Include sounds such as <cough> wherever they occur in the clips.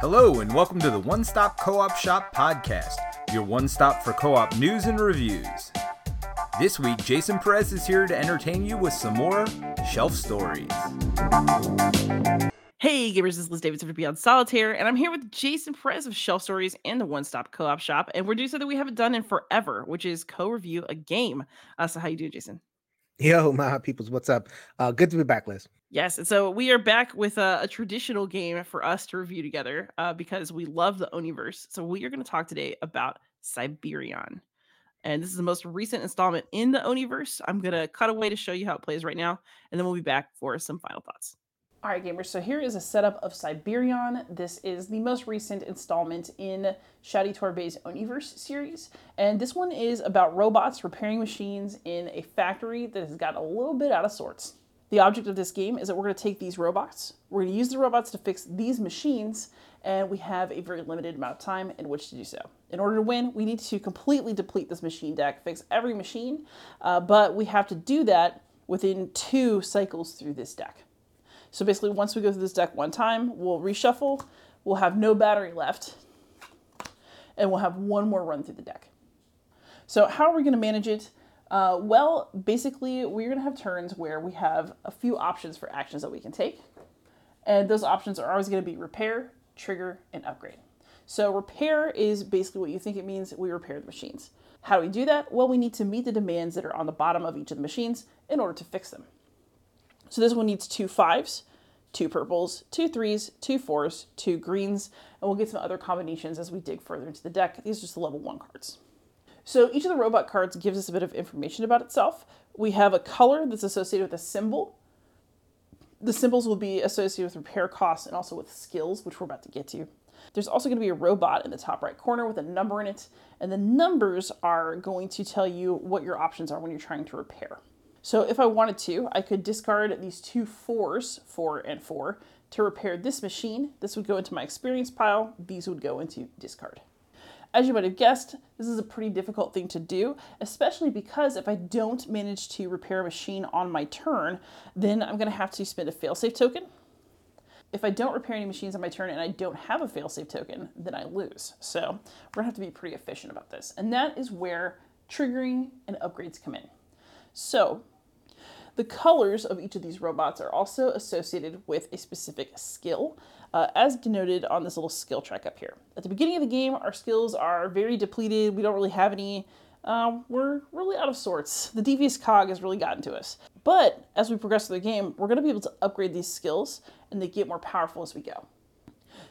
Hello, and welcome to the One Stop Co op Shop podcast, your one stop for co op news and reviews. This week, Jason Perez is here to entertain you with some more shelf stories. Hey gamers, this is Liz Davidson for Beyond Solitaire, and I'm here with Jason Perez of Shelf Stories and the One Stop Co-op Shop, and we're doing something we haven't done in forever, which is co-review a game. Uh, so how you doing, Jason? Yo, my peoples, what's up? Uh, good to be back, Liz. Yes, and so we are back with a, a traditional game for us to review together uh, because we love the Oniverse. So we are going to talk today about Cyberion, and this is the most recent installment in the Oniverse. I'm going to cut away to show you how it plays right now, and then we'll be back for some final thoughts. All right, gamers, so here is a setup of Cyberion. This is the most recent installment in Shadi Torbey's Oniverse series. And this one is about robots repairing machines in a factory that has got a little bit out of sorts. The object of this game is that we're going to take these robots, we're going to use the robots to fix these machines, and we have a very limited amount of time in which to do so. In order to win, we need to completely deplete this machine deck, fix every machine, uh, but we have to do that within two cycles through this deck. So basically, once we go through this deck one time, we'll reshuffle, we'll have no battery left, and we'll have one more run through the deck. So how are we going to manage it? Uh, well, basically, we're going to have turns where we have a few options for actions that we can take. And those options are always going to be repair, trigger, and upgrade. So repair is basically what you think it means we repair the machines. How do we do that? Well, we need to meet the demands that are on the bottom of each of the machines in order to fix them. So this one needs two fives, two purples, two threes, two fours, two greens, and we'll get some other combinations as we dig further into the deck. These are just the level one cards. So each of the robot cards gives us a bit of information about itself. We have a color that's associated with a symbol. The symbols will be associated with repair costs and also with skills, which we're about to get to. There's also going to be a robot in the top right corner with a number in it, and the numbers are going to tell you what your options are when you're trying to repair. So if I wanted to, I could discard these two fours, four and four, to repair this machine. This would go into my experience pile. These would go into discard. As you might have guessed, this is a pretty difficult thing to do, especially because if I don't manage to repair a machine on my turn, then I'm going to have to spend a failsafe token. If I don't repair any machines on my turn and I don't have a failsafe token, then I lose. So we're going to have to be pretty efficient about this. And that is where triggering and upgrades come in. So the colors of each of these robots are also associated with a specific skill, uh, as denoted on this little skill track up here. At the beginning of the game, our skills are very depleted. We don't really have any. Um, we're really out of sorts. The devious cog has really gotten to us. But as we progress through the game, we're going to be able to upgrade these skills and they get more powerful as we go.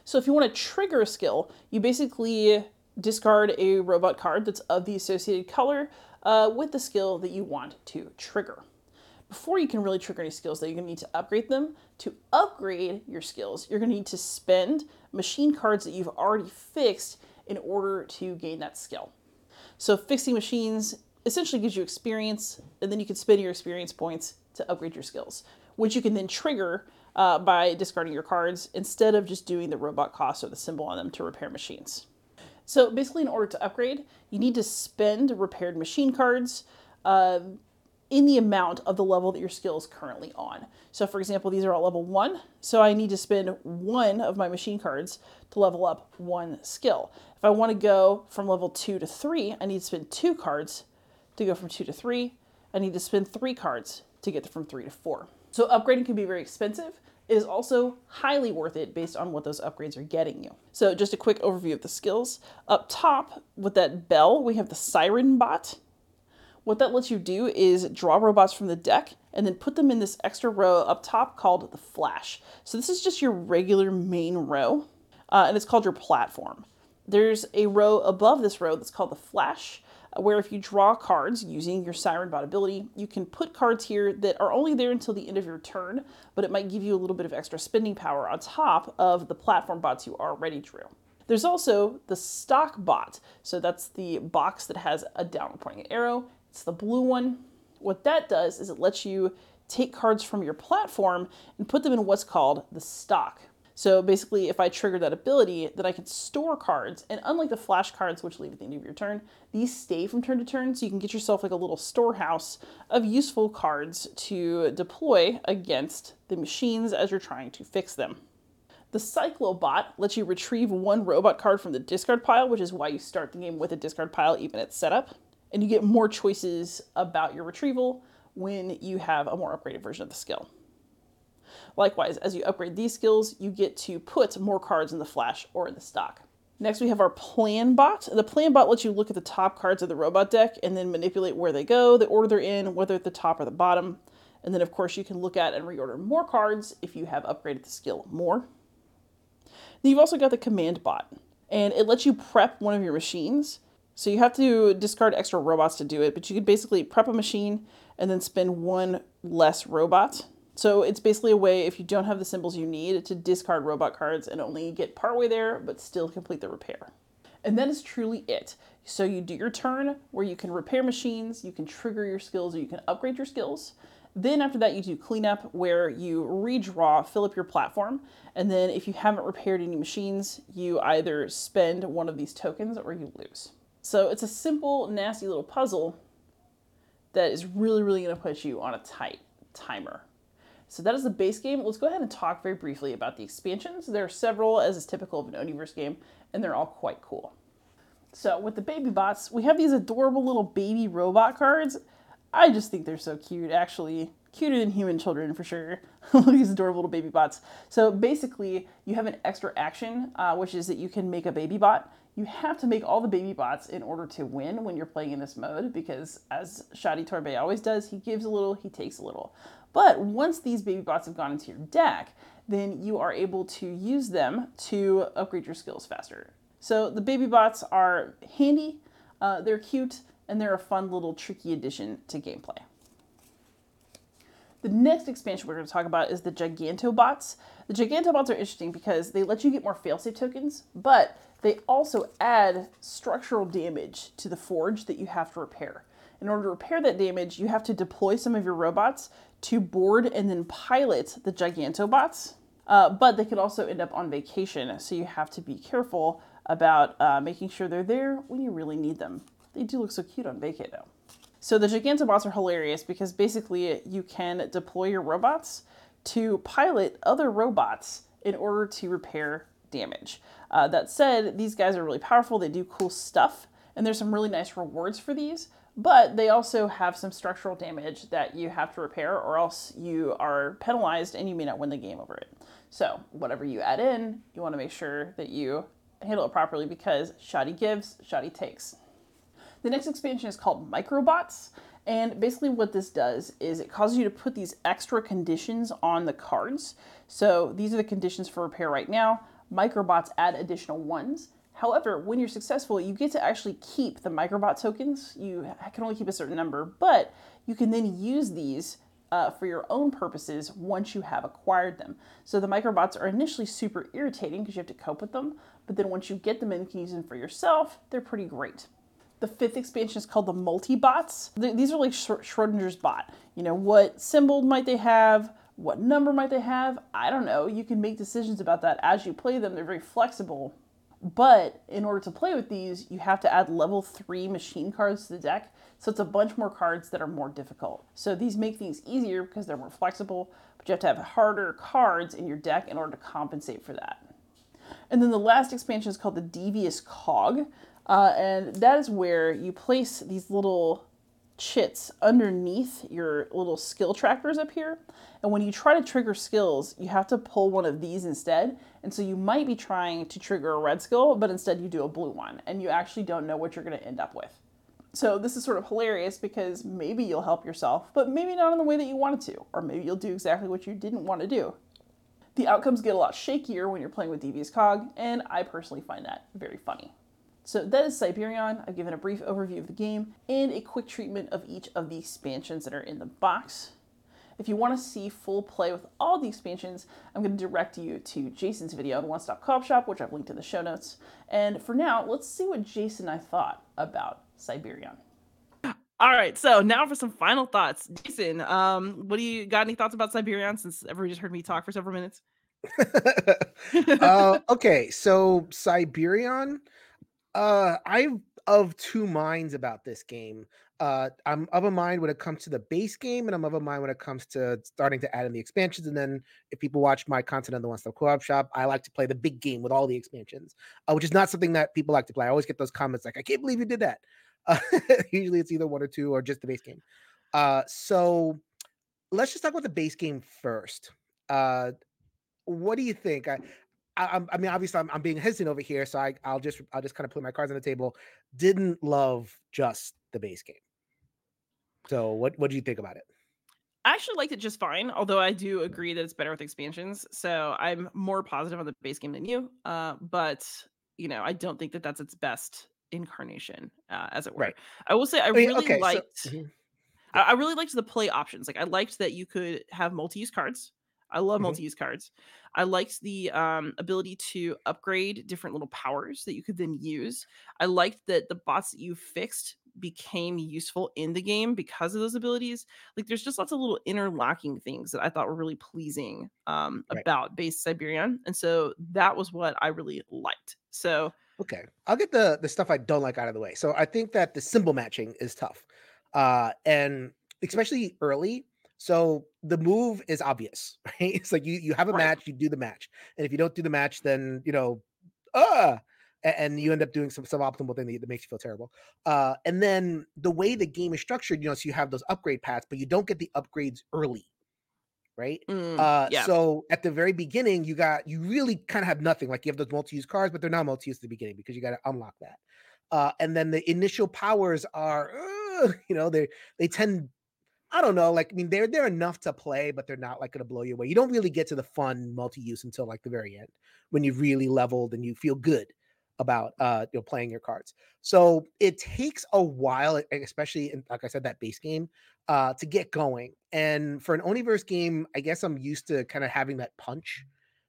So if you want to trigger a skill, you basically discard a robot card that's of the associated color uh, with the skill that you want to trigger before you can really trigger any skills, though, you're going to need to upgrade them. To upgrade your skills, you're going to need to spend machine cards that you've already fixed in order to gain that skill. So, fixing machines essentially gives you experience, and then you can spend your experience points to upgrade your skills, which you can then trigger uh, by discarding your cards instead of just doing the robot cost or the symbol on them to repair machines. So, basically, in order to upgrade, you need to spend repaired machine cards. Uh, in the amount of the level that your skill is currently on. So for example, these are all level one, so I need to spend one of my machine cards to level up one skill. If I want to go from level two to three, I need to spend two cards to go from two to three. I need to spend three cards to get from three to four. So upgrading can be very expensive. It is also highly worth it based on what those upgrades are getting you. So just a quick overview of the skills. Up top with that bell, we have the Siren Bot. What that lets you do is draw robots from the deck and then put them in this extra row up top called the flash. So this is just your regular main row, uh, and it's called your platform. There's a row above this row that's called the flash, uh, where if you draw cards using your Siren Bot ability, you can put cards here that are only there until the end of your turn, but it might give you a little bit of extra spending power on top of the platform bots you already drew. There's also the stock bot. So that's the box that has a downward pointing arrow it's the blue one. What that does is it lets you take cards from your platform and put them in what's called the stock. So basically, if I trigger that ability, then I can store cards. And unlike the flash cards, which leave at the end of your turn, these stay from turn to turn. So you can get yourself like a little storehouse of useful cards to deploy against the machines as you're trying to fix them. The Cyclobot lets you retrieve one robot card from the discard pile, which is why you start the game with a discard pile even at setup. And you get more choices about your retrieval when you have a more upgraded version of the skill. Likewise, as you upgrade these skills, you get to put more cards in the flash or in the stock. Next, we have our plan bot. The plan bot lets you look at the top cards of the robot deck and then manipulate where they go, the order they're in, whether at the top or the bottom. And then, of course, you can look at and reorder more cards if you have upgraded the skill more. Then you've also got the command bot, and it lets you prep one of your machines. So you have to discard extra robots to do it, but you can basically prep a machine and then spend one less robot so it's basically a way, if you don't have the symbols you need, to discard robot cards and only get partway there, but still complete the repair. And that is truly it. So you do your turn where you can repair machines, you can trigger your skills, or you can upgrade your skills. Then after that, you do cleanup where you redraw, fill up your platform, and then if you haven't repaired any machines, you either spend one of these tokens or you lose. So it's a simple, nasty little puzzle that is really, really going to put you on a tight timer. So that is the base game. Let's go ahead and talk very briefly about the expansions. There are several, as is typical of an Oniverse game, and they're all quite cool. So with the baby bots, we have these adorable little baby robot cards. I just think they're so cute, actually. Cuter than human children for sure. <laughs> Look at these adorable little baby bots. So basically, you have an extra action, uh, which is that you can make a baby bot. You have to make all the baby bots in order to win when you're playing in this mode because, as Shadi Torbey always does, he gives a little, he takes a little. But once these baby bots have gone into your deck, then you are able to use them to upgrade your skills faster. So the baby bots are handy, uh, they're cute, and they're a fun little tricky addition to gameplay. The next expansion we're going to talk about is the Gigantobots. The Gigantobots are interesting because they let you get more failsafe tokens, but they also add structural damage to the forge that you have to repair. In order to repair that damage, you have to deploy some of your robots to board and then pilot the Gigantobots. Uh, but they could also end up on vacation, so you have to be careful about uh, making sure they're there when you really need them. They do look so cute on vacay though. So the Gigantobots are hilarious because basically you can deploy your robots to pilot other robots in order to repair damage. Uh, that said, these guys are really powerful, they do cool stuff, and there's some really nice rewards for these but they also have some structural damage that you have to repair or else you are penalized and you may not win the game over it. So, whatever you add in, you want to make sure that you handle it properly because Shadi gives, Shadi takes. The next expansion is called Microbots. And basically, what this does is it causes you to put these extra conditions on the cards. So, these are the conditions for repair right now. Microbots add additional ones. However, when you're successful, you get to actually keep the microbot tokens. You can only keep a certain number, but you can then use these uh, for your own purposes once you have acquired them. So the microbots are initially super irritating because you have to cope with them, but then once you get them and can use them for yourself, they're pretty great. The fifth expansion is called the multi-bots. These are like Schrodinger's bot. You know, what symbol might they have? What number might they have? I don't know. You can make decisions about that as you play them. They're very flexible but in order to play with these, you have to add level 3 machine cards to the deck. So it's a bunch more cards that are more difficult. So these make things easier because they're more flexible, but you have to have harder cards in your deck in order to compensate for that. And then the last expansion is called the Devious Cog. Uh, and that is where you place these little chits underneath your little skill trackers up here. And when you try to trigger skills, you have to pull one of these instead. And so you might be trying to trigger a red skill, but instead you do a blue one, and you actually don't know what you're going to end up with. So this is sort of hilarious because maybe you'll help yourself, but maybe not in the way that you wanted to, or maybe you'll do exactly what you didn't want to do. The outcomes get a lot shakier when you're playing with Devious Cog, and I personally find that very funny. So that is Cyberion. I've given a brief overview of the game and a quick treatment of each of the expansions that are in the box. If you want to see full play with all the expansions, I'm going to direct you to Jason's video on One Stop Co-op Shop, which I've linked in the show notes. And for now, let's see what Jason and I thought about Cyberion. All right, so now for some final thoughts. Jason, um, what do you got any thoughts about Cyberion since everybody just heard me talk for several minutes? <laughs> uh, okay, so Cyberion, uh, I've of two minds about this game. Uh, I'm of a mind when it comes to the base game, and I'm of a mind when it comes to starting to add in the expansions. And then, if people watch my content on the One Stop Co-op Shop, I like to play the big game with all the expansions, uh, which is not something that people like to play. I always get those comments like, "I can't believe you did that." Uh, <laughs> usually, it's either one or two or just the base game. Uh, so let's just talk about the base game first. Uh, what do you think? I, I, I mean, obviously, I'm, I'm, being hesitant over here, so I, I'll just I'll just kind of put my cards on the table. Didn't love just the base game. So, what what do you think about it? I actually liked it just fine, although I do agree that it's better with expansions. So I'm more positive on the base game than you. Uh, but you know, I don't think that that's its best incarnation, uh, as it were. Right. I will say I, I mean, really okay, liked. So, mm-hmm. I, I really liked the play options. Like I liked that you could have multi-use cards. I love mm-hmm. multi-use cards. I liked the um, ability to upgrade different little powers that you could then use. I liked that the bots that you fixed became useful in the game because of those abilities. Like there's just lots of little interlocking things that I thought were really pleasing um, right. about base Cyberion, and so that was what I really liked. So okay, I'll get the the stuff I don't like out of the way. So I think that the symbol matching is tough, uh, and especially early so the move is obvious, <laughs> right? It's like you you have a right. match, you do the match, and if you don't do the match, then you know, uh and you end up doing some suboptimal thing that, makes you feel terrible. Uh, and then the way the game is structured, you know, so you have those upgrade paths, but you don't get the upgrades early, right? Mm, uh, yeah. So at the very beginning, you got you really kind of have nothing. Like you have those multi-use cards, but they're not multi-use at the beginning because you got to unlock that. Uh, and then the initial powers are, uh, <laughs> you know, they they tend I don't know. Like, I mean, they're they're enough to play, but they're not like going to blow you away. You don't really get to the fun multi-use until like the very end when you've really leveled and you feel good about uh you know playing your cards. So it takes a while, especially in like I said, that base game, uh, to get going. And for an Oniverse game, I guess I'm used to kind of having that punch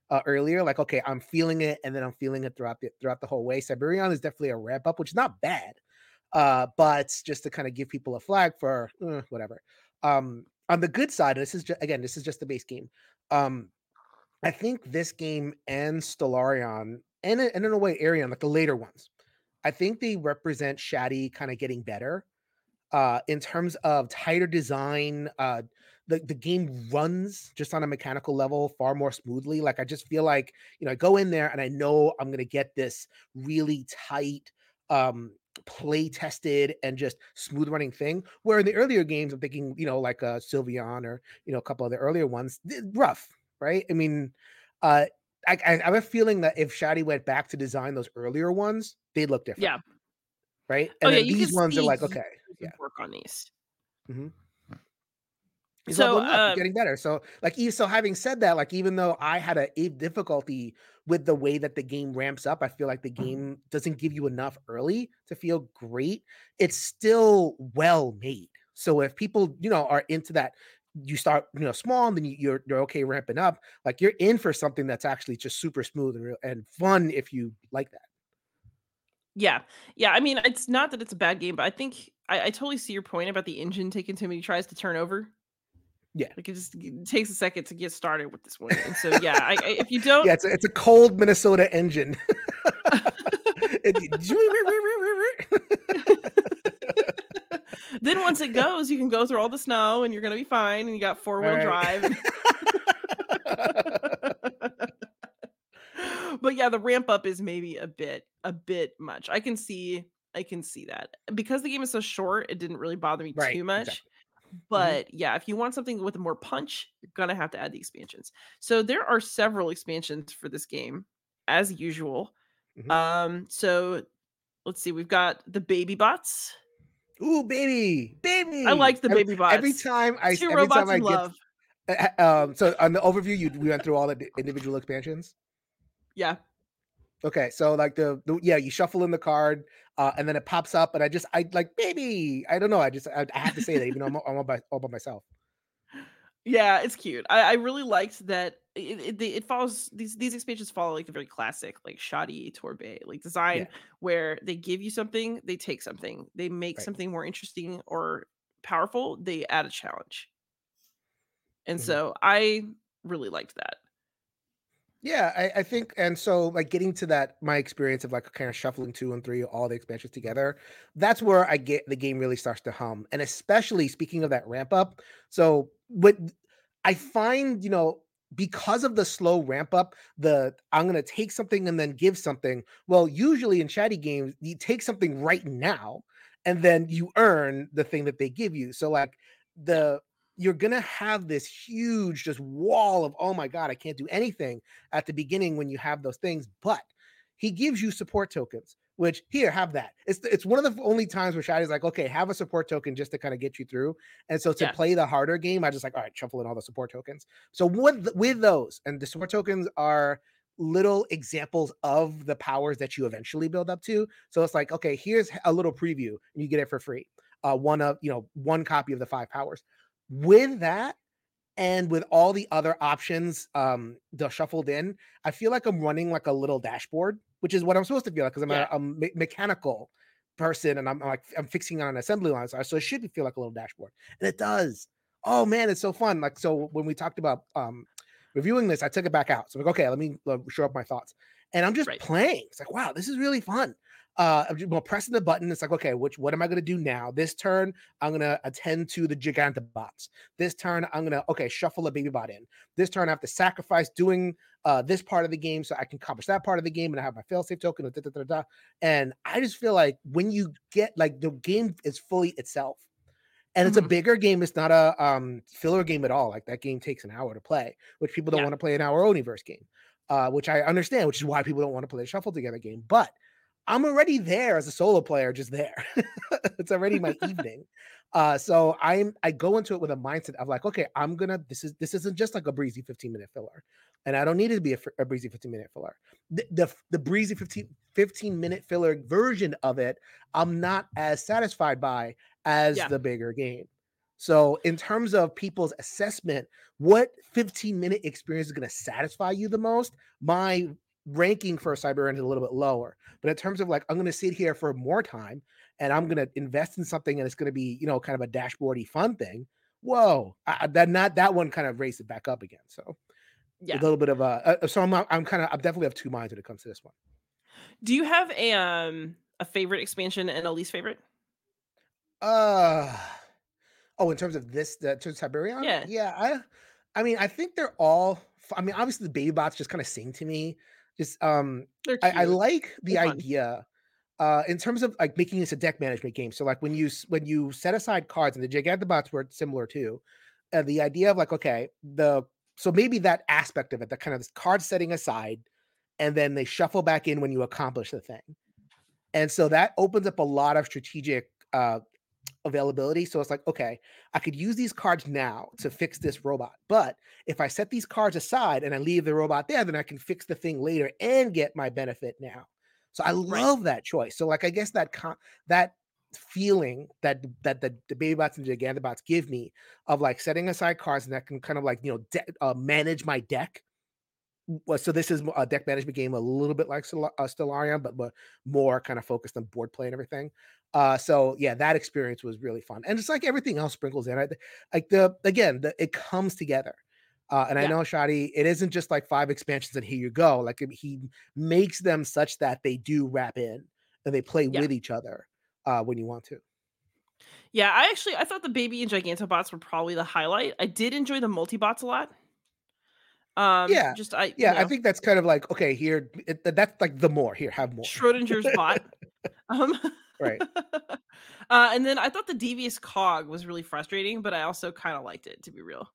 uh, earlier. Like, okay, I'm feeling it, and then I'm feeling it throughout the throughout the whole way. Cyberion is definitely a ramp up, which is not bad. Uh, but just to kind of give people a flag for eh, whatever. Um, on the good side, this is just, again, this is just the base game. Um, I think this game and Stellarion, and, and in a way, Aerion, like the later ones, I think they represent Shadi kind of getting better uh, in terms of tighter design. Uh, the, the game runs just on a mechanical level far more smoothly. Like I just feel like, you know, I go in there and I know I'm going to get this really tight, um, play tested and just smooth running thing. Where in the earlier games, I'm thinking, you know, like uh Sylvion or you know, a couple of the earlier ones, rough, right? I mean, uh I, I, I have a feeling that if Shadi went back to design those earlier ones, they'd look different. Yeah. Right. And oh, yeah, these ones are like, okay, yeah. Work on these. Mm-hmm so um, getting better. So like so having said that, like even though I had a, difficulty with the way that the game ramps up, I feel like the mm-hmm. game doesn't give you enough early to feel great. It's still well made. So if people, you know, are into that, you start, you know, small and then you're you're okay ramping up, like you're in for something that's actually just super smooth and real and fun if you like that. Yeah. Yeah. I mean, it's not that it's a bad game, but I think I, I totally see your point about the engine taking too many tries to turn over. Yeah, like it just it takes a second to get started with this one, and so yeah, I, I, if you <laughs> don't, yeah, it's a, it's a cold Minnesota engine. then once it goes, you can go through all the snow, and you're gonna be fine, and you got four wheel right. drive. <laughs> but yeah, the ramp up is maybe a bit a bit much. I can see I can see that because the game is so short. It didn't really bother me right, too much. Exactly. Mm-hmm. But mm-hmm. yeah, if you want something with more punch, you're gonna have to add the expansions. So there are several expansions for this game, as usual. Mm-hmm. Um, so let's see, we've got the baby bots. Ooh, baby, baby! I like the baby bots. Every time I, Two every time I get, love. um, so on the overview, you we went through all the individual expansions. Yeah. Okay, so like the, the yeah, you shuffle in the card, uh, and then it pops up, and I just I like baby. I don't know. I just I, I have to say that even though I'm, I'm all, by, all by myself. Yeah, it's cute. I, I really liked that it, it, it, follows these these expansions follow like the very classic like Shadi Torbey like design yeah. where they give you something, they take something, they make right. something more interesting or powerful, they add a challenge. And mm-hmm. so I really liked that. Yeah, I, I think, and so like getting to that, my experience of like kind of shuffling two and three, all the expansions together, that's where I get the game really starts to hum. And especially speaking of that ramp up, so what I find, you know, because of the slow ramp up, the I'm gonna take something and then give something. Well, usually in Shadi games, you take something right now, and then you earn the thing that they give you. So like the you're gonna have this huge just wall of oh my god, I can't do anything at the beginning when you have those things, but he gives you support tokens which here have that. It's it's one of the only times where Shadi's like, okay, have a support token just to kind of get you through. And so to yeah. play the harder game, I just like, all right, shuffle in all the support tokens. So with with those, and the support tokens are little examples of the powers that you eventually build up to. So it's like, okay, here's a little preview, and you get it for free. Uh, one of you know one copy of the five powers. With that, and with all the other options um the shuffled in, I feel like I'm running like a little dashboard which is what I'm supposed to feel like because I'm yeah. a, a me- mechanical person and I'm, like I'm fixing on an assembly line, so it should feel like a little dashboard, and it does. Oh man, it's so fun! Like so, when we talked about um reviewing this, I took it back out. So I'm like, okay, let me uh, show up my thoughts, and I'm just right. playing. It's like, wow, this is really fun uh well pressing the button it's like okay which what am i going to do now this turn i'm going to attend to the gigantobots this turn i'm going to okay shuffle a baby bot in this turn i have to sacrifice doing uh this part of the game so i can accomplish that part of the game and i have my failsafe token da, da, da, and i just feel like when you get like the game is fully itself and it's mm-hmm. a bigger game. It's not a um, filler game at all. Like that game takes an hour to play, which people don't yeah. want to play an hour Oniverse game, uh, which I understand, which is why people don't want to play a shuffle together game. But I'm already there as a solo player, just there. <laughs> it's already my <laughs> evening. Uh, so I'm I go into it with a mindset of like, okay, I'm gonna this is this isn't just like a breezy 15 minute filler, and I don't need it to be a, a breezy 15 minute filler. The, the, the breezy 15 15 minute filler version of it, I'm not as satisfied by as yeah. the bigger game. So in terms of people's assessment, what 15 minute experience is going to satisfy you the most? My ranking for Cyberion is a little bit lower. But in terms of like, I'm going to sit here for more time and I'm going to invest in something and it's going to be, you know, kind of a dashboardy fun thing. Whoa, I, that not that one kind of raised it back up again. So yeah, a little bit of a. Uh, so I'm I'm kind of I definitely have two minds when it comes to this one. Do you have a um a favorite expansion and a least favorite? Uh oh, in terms of this, the to Tiberium, yeah, yeah. I I mean, I think they're all. I mean, obviously the baby bots just kind of sing to me. Just um, I, I, like the They're idea. Uh, in terms of like making this a deck management game, so like when you when you set aside cards, and the Gigantobots were similar too, uh, the idea of like okay, the so maybe that aspect of it, that kind of card setting aside, and then they shuffle back in when you accomplish the thing, and so that opens up a lot of strategic uh, availability. So it's like, okay, I could use these cards now to fix this robot. But if I set these cards aside and I leave the robot there, then I can fix the thing later and get my benefit now. So I love right. that choice. So like I guess that con- that feeling that that the, the baby bots and the gigantobots give me of like setting aside cards and that can kind of like you know de- uh, manage my deck so this is a deck management game a little bit like uh, Stellarion, but, but more kind of focused on board play and everything. Uh, so yeah, that experience was really fun, and it's like everything else sprinkles in. I, like the again, the, it comes together. Uh, and yeah. I know Shadi, it isn't just like five expansions and here you go. Like he makes them such that they do wrap in and they play yeah. with each other uh, when you want to. Yeah, I actually I thought the baby and gigantobots were probably the highlight. I did enjoy the multibots a lot. Um, yeah, just I yeah, you know, I think that's kind of like okay, here it, that's like the more here have more Schrodinger's bot. <laughs> um, right. <laughs> uh, and then I thought the devious cog was really frustrating, but I also kind of liked it to be real.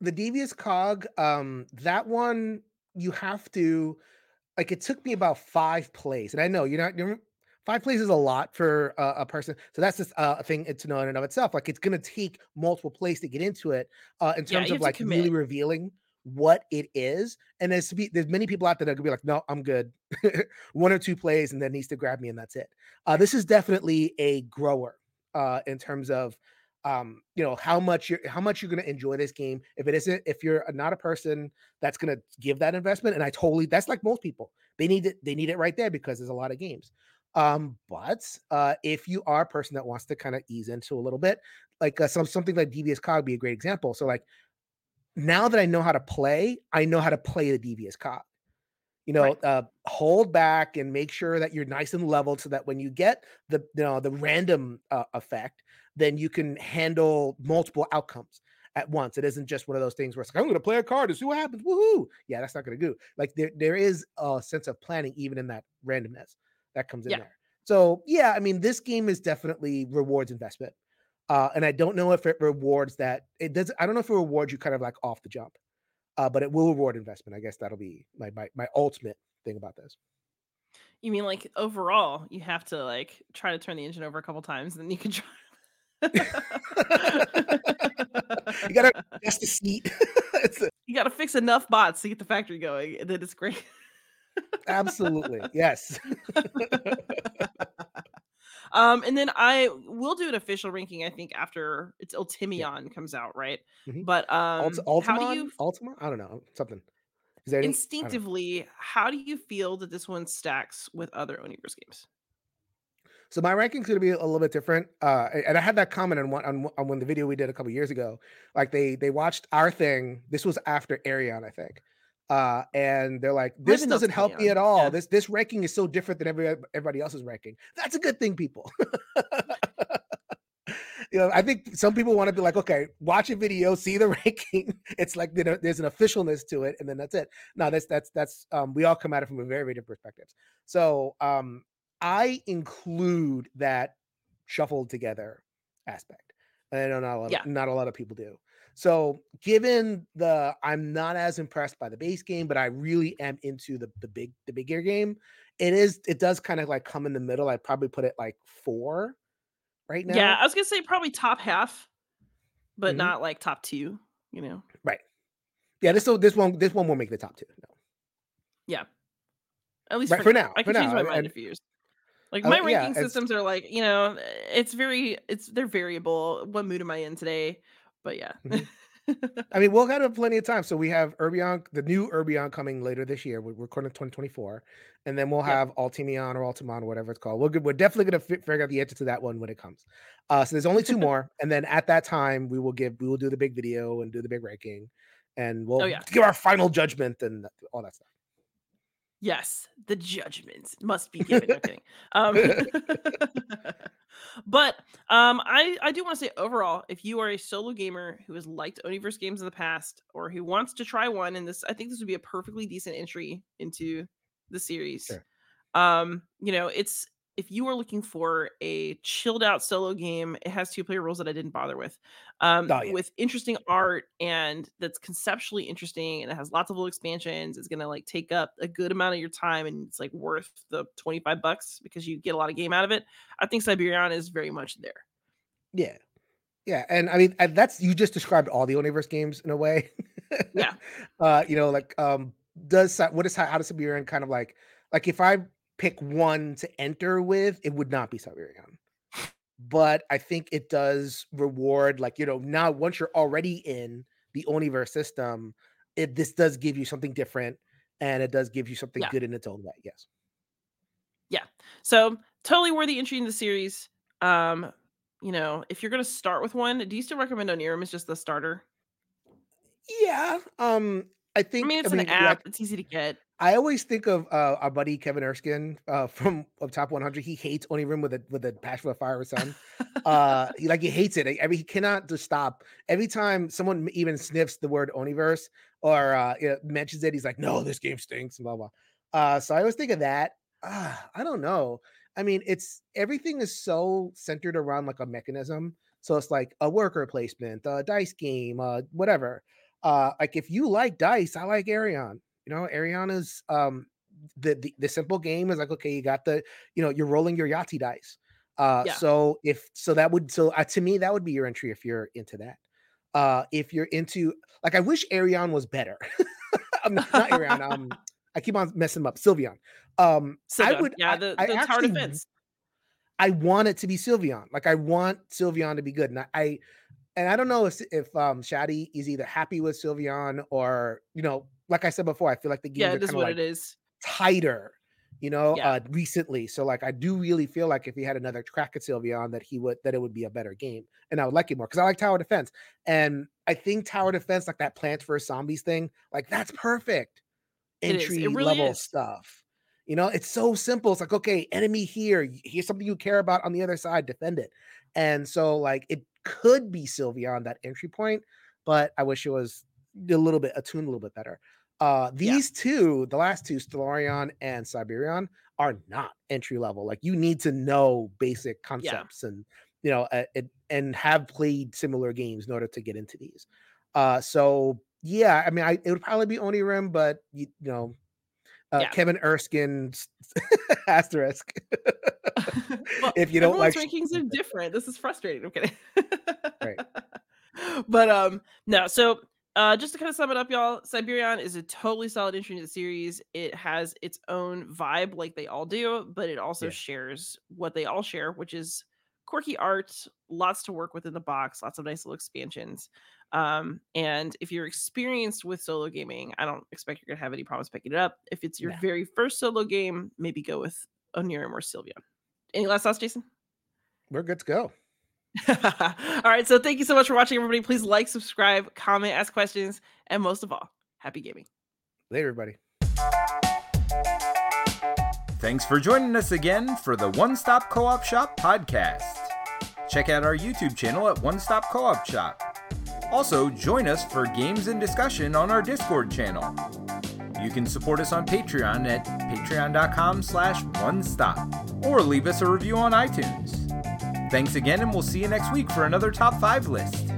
The devious cog, um, that one you have to like. It took me about five plays, and I know you're not. You're, five plays is a lot for uh, a person, so that's just uh, a thing to know in and of itself. Like it's gonna take multiple plays to get into it. Uh, in terms yeah, of like really revealing what it is. And there's there's many people out there that could be like, no, I'm good. <laughs> One or two plays and then needs to grab me and that's it. Uh, this is definitely a grower uh, in terms of um, you know how much you're how much you're going to enjoy this game. If it isn't, if you're not a person that's going to give that investment, and I totally that's like most people, they need it. They need it right there because there's a lot of games. Um, but uh, if you are a person that wants to kind of ease into a little bit, like uh, some something like Devious Cog be a great example. So like now that I know how to play, I know how to play the devious cog. You know, Right. uh, hold back and make sure that you're nice and level so that when you get the you know the random uh, effect, then you can handle multiple outcomes at once. It isn't just one of those things where it's like I'm going to play a card and see what happens. Woohoo! Yeah, that's not going to do. Like there there is a sense of planning even in that randomness that comes in Yeah. there. So yeah, I mean, this game is definitely rewards investment. Uh, and I don't know if it rewards that. It does. I don't know if it rewards you kind of like off the jump, uh, but it will reward investment. I guess that'll be my my, my ultimate thing about this. You mean like overall, you have to like try to turn the engine over a couple times, and then you can try. <laughs> You gotta adjust the seat. <laughs> a- you got to fix enough bots to get the factory going, and then it's great. absolutely yes. <laughs> um, and then I will do an official ranking. I think after it's Ultimion comes out, right? Mhm. But um, Alt- how do you Altamont? I don't know something. Is there any, I don't know. instinctively how do you feel that this one stacks with other Oniverse games? So my ranking's going to be a little bit different. Uh, and I had that comment on one on, on when the video we did a couple years ago. Like they they watched our thing. This was after Aerion, I think. Uh, and they're like, this doesn't help me at all. yeah. This this ranking is so different than every everybody else's ranking. That's a good thing, people. <laughs> you know, I think some people want to be like, okay, watch a video, see the <laughs> ranking. It's like you know, there's an officialness to it, and then that's it. No, that's that's that's um, we all come at it from a very very different perspectives. So um, I include that shuffled together aspect. I know not a lot, Yeah. not a lot of people do. So, given the, I'm not as impressed by the base game, but I really am into the the big the bigger game. It is, it does kind of like come in the middle. I'd probably put it like four right now. Yeah, I was gonna say probably top half, but Mhm. not like top two. You know, Right. yeah. This so this one this one will make the top two. No. yeah. At least Right, for, for now. I can change now, my mind in and- a few years. Like Uh, my yeah, ranking it's- systems are like you know, it's very it's they're variable. What mood am I in today? But yeah. Mhm. <laughs> I mean, we'll have plenty of time. So we have Urbion, the new Urbion coming later this year. We're recording 2024, and then we'll Yep. have Altimion or Altamon or whatever it's called. We're good. We're definitely going to figure out the answer to that one when it comes. Uh, so there's only two more, <laughs> and then at that time we will give we will do the big video and do the big ranking, and we'll Oh, yeah. give our final judgment and all that stuff. Yes, the judgments must be given. Kidding. <laughs> Um, but um, I I do want to say overall, if you are a solo gamer who has liked Oniverse games in the past, or who wants to try one, and this I think this would be a perfectly decent entry into the series. Sure. Um, you know, it's if you are looking for a chilled out solo game, it has two player rules that I didn't bother with. Um, Oh, yeah. with interesting art and that's conceptually interesting and it has lots of little expansions. It's gonna like take up a good amount of your time and it's like worth the 25 bucks because you get a lot of game out of it. I think Cyberion is very much there. Yeah, yeah, and I mean that's you just described all the Oniverse games in a way. Yeah. <laughs> uh, you know, like um, does what is Si- how does Cyberion kind of like like if I pick one to enter with, it would not be Cyberion. But I think it does reward, like you know, now once you're already in the Oniverse system, it this does give you something different, and it does give you something Yeah. good in its own way. Yes. Yeah. So totally worthy entry in the series. Um, you know, if you're gonna start with one, do you still recommend Onirim as just the starter? Yeah. Um. I think. I mean, it's I an yeah, app, it's easy to get. I always think of uh, our buddy Kevin Erskine uh, <laughs> from of Top 100. He hates Onirim with a with a passion for fire son. Uh, he like he hates it. Every he cannot just stop. Every time someone even sniffs the word Oniverse or uh, mentions it, he's like, "No, this game stinks." Blah blah. Uh, so I always think of that. Uh, I don't know. I mean, it's everything is so centered around like a mechanism. So it's like a worker placement, a dice game, uh, whatever. Uh, like if you like dice, I like Aerion. You know, Aerion's um the, the the simple game is like okay, you got the you know you're rolling your Yahtzee dice. Uh, Yeah. so if so that would so uh, to me that would be your entry if you're into that. Uh, if you're into like I wish Aerion was better. <laughs> I'm not, not Aerion. Um, <laughs> I keep on messing up. Sylvion. Um, I would. yeah, I- the, I the tower actually defense. I want it to be Sylvion. Like I want Sylvion to be good. And I, I and I don't know if if um Shadi is either happy with Sylvion or you know, like I said before, I feel like the games Yeah, it is what like it is. tighter, you know, Yeah. uh, recently. So like, I do really feel like if he had another crack at Sylvion, that he would that it would be a better game, and I would like it more because I like tower defense, and I think tower defense, like that Plants vs Zombies thing, like that's perfect entry It really level is. stuff. You know, it's so simple. It's like, okay, enemy here. Here's something you care about on the other side. Defend it. And so, like, it could be Sylvion that entry point, but I wish it was a little bit attuned a little bit better. Uh, Yeah. these two, the last two, Stellarion and Cyberion, are not entry level. Like, you need to know basic concepts and you know, uh, it, and have played similar games in order to get into these. Uh, so yeah, I mean, I it would probably be Onirim, but you, you know, uh, Yeah. Kevin Erskine's <laughs> asterisk. <laughs> Well, if you don't like, rankings are different. This is frustrating. I'm kidding. Right. <laughs> But um, no. So uh, just to kind of sum it up, y'all, Cyberion is a totally solid entry into the series. It has its own vibe, like they all do, but it also Yeah. shares what they all share, which is quirky art, lots to work with in the box, lots of nice little expansions. Um, and if you're experienced with solo gaming, I don't expect you're gonna have any problems picking it up. If it's your No. very first solo game, maybe go with Onirim or Sylvion. Any last thoughts, Jason? we're good to go. <laughs> all right. So thank you so much for watching, everybody. Please like, subscribe, comment, ask questions, and most of all, happy gaming. Later, everybody. Thanks for joining us again for the One Stop Co op Shop podcast. Check out our YouTube channel at One Stop Co op Shop. Also, join us for games and discussion on our Discord channel. You can support us on Patreon at patreon.com slash one stop or leave us a review on iTunes. Thanks again, and we'll see you next week for another top five list.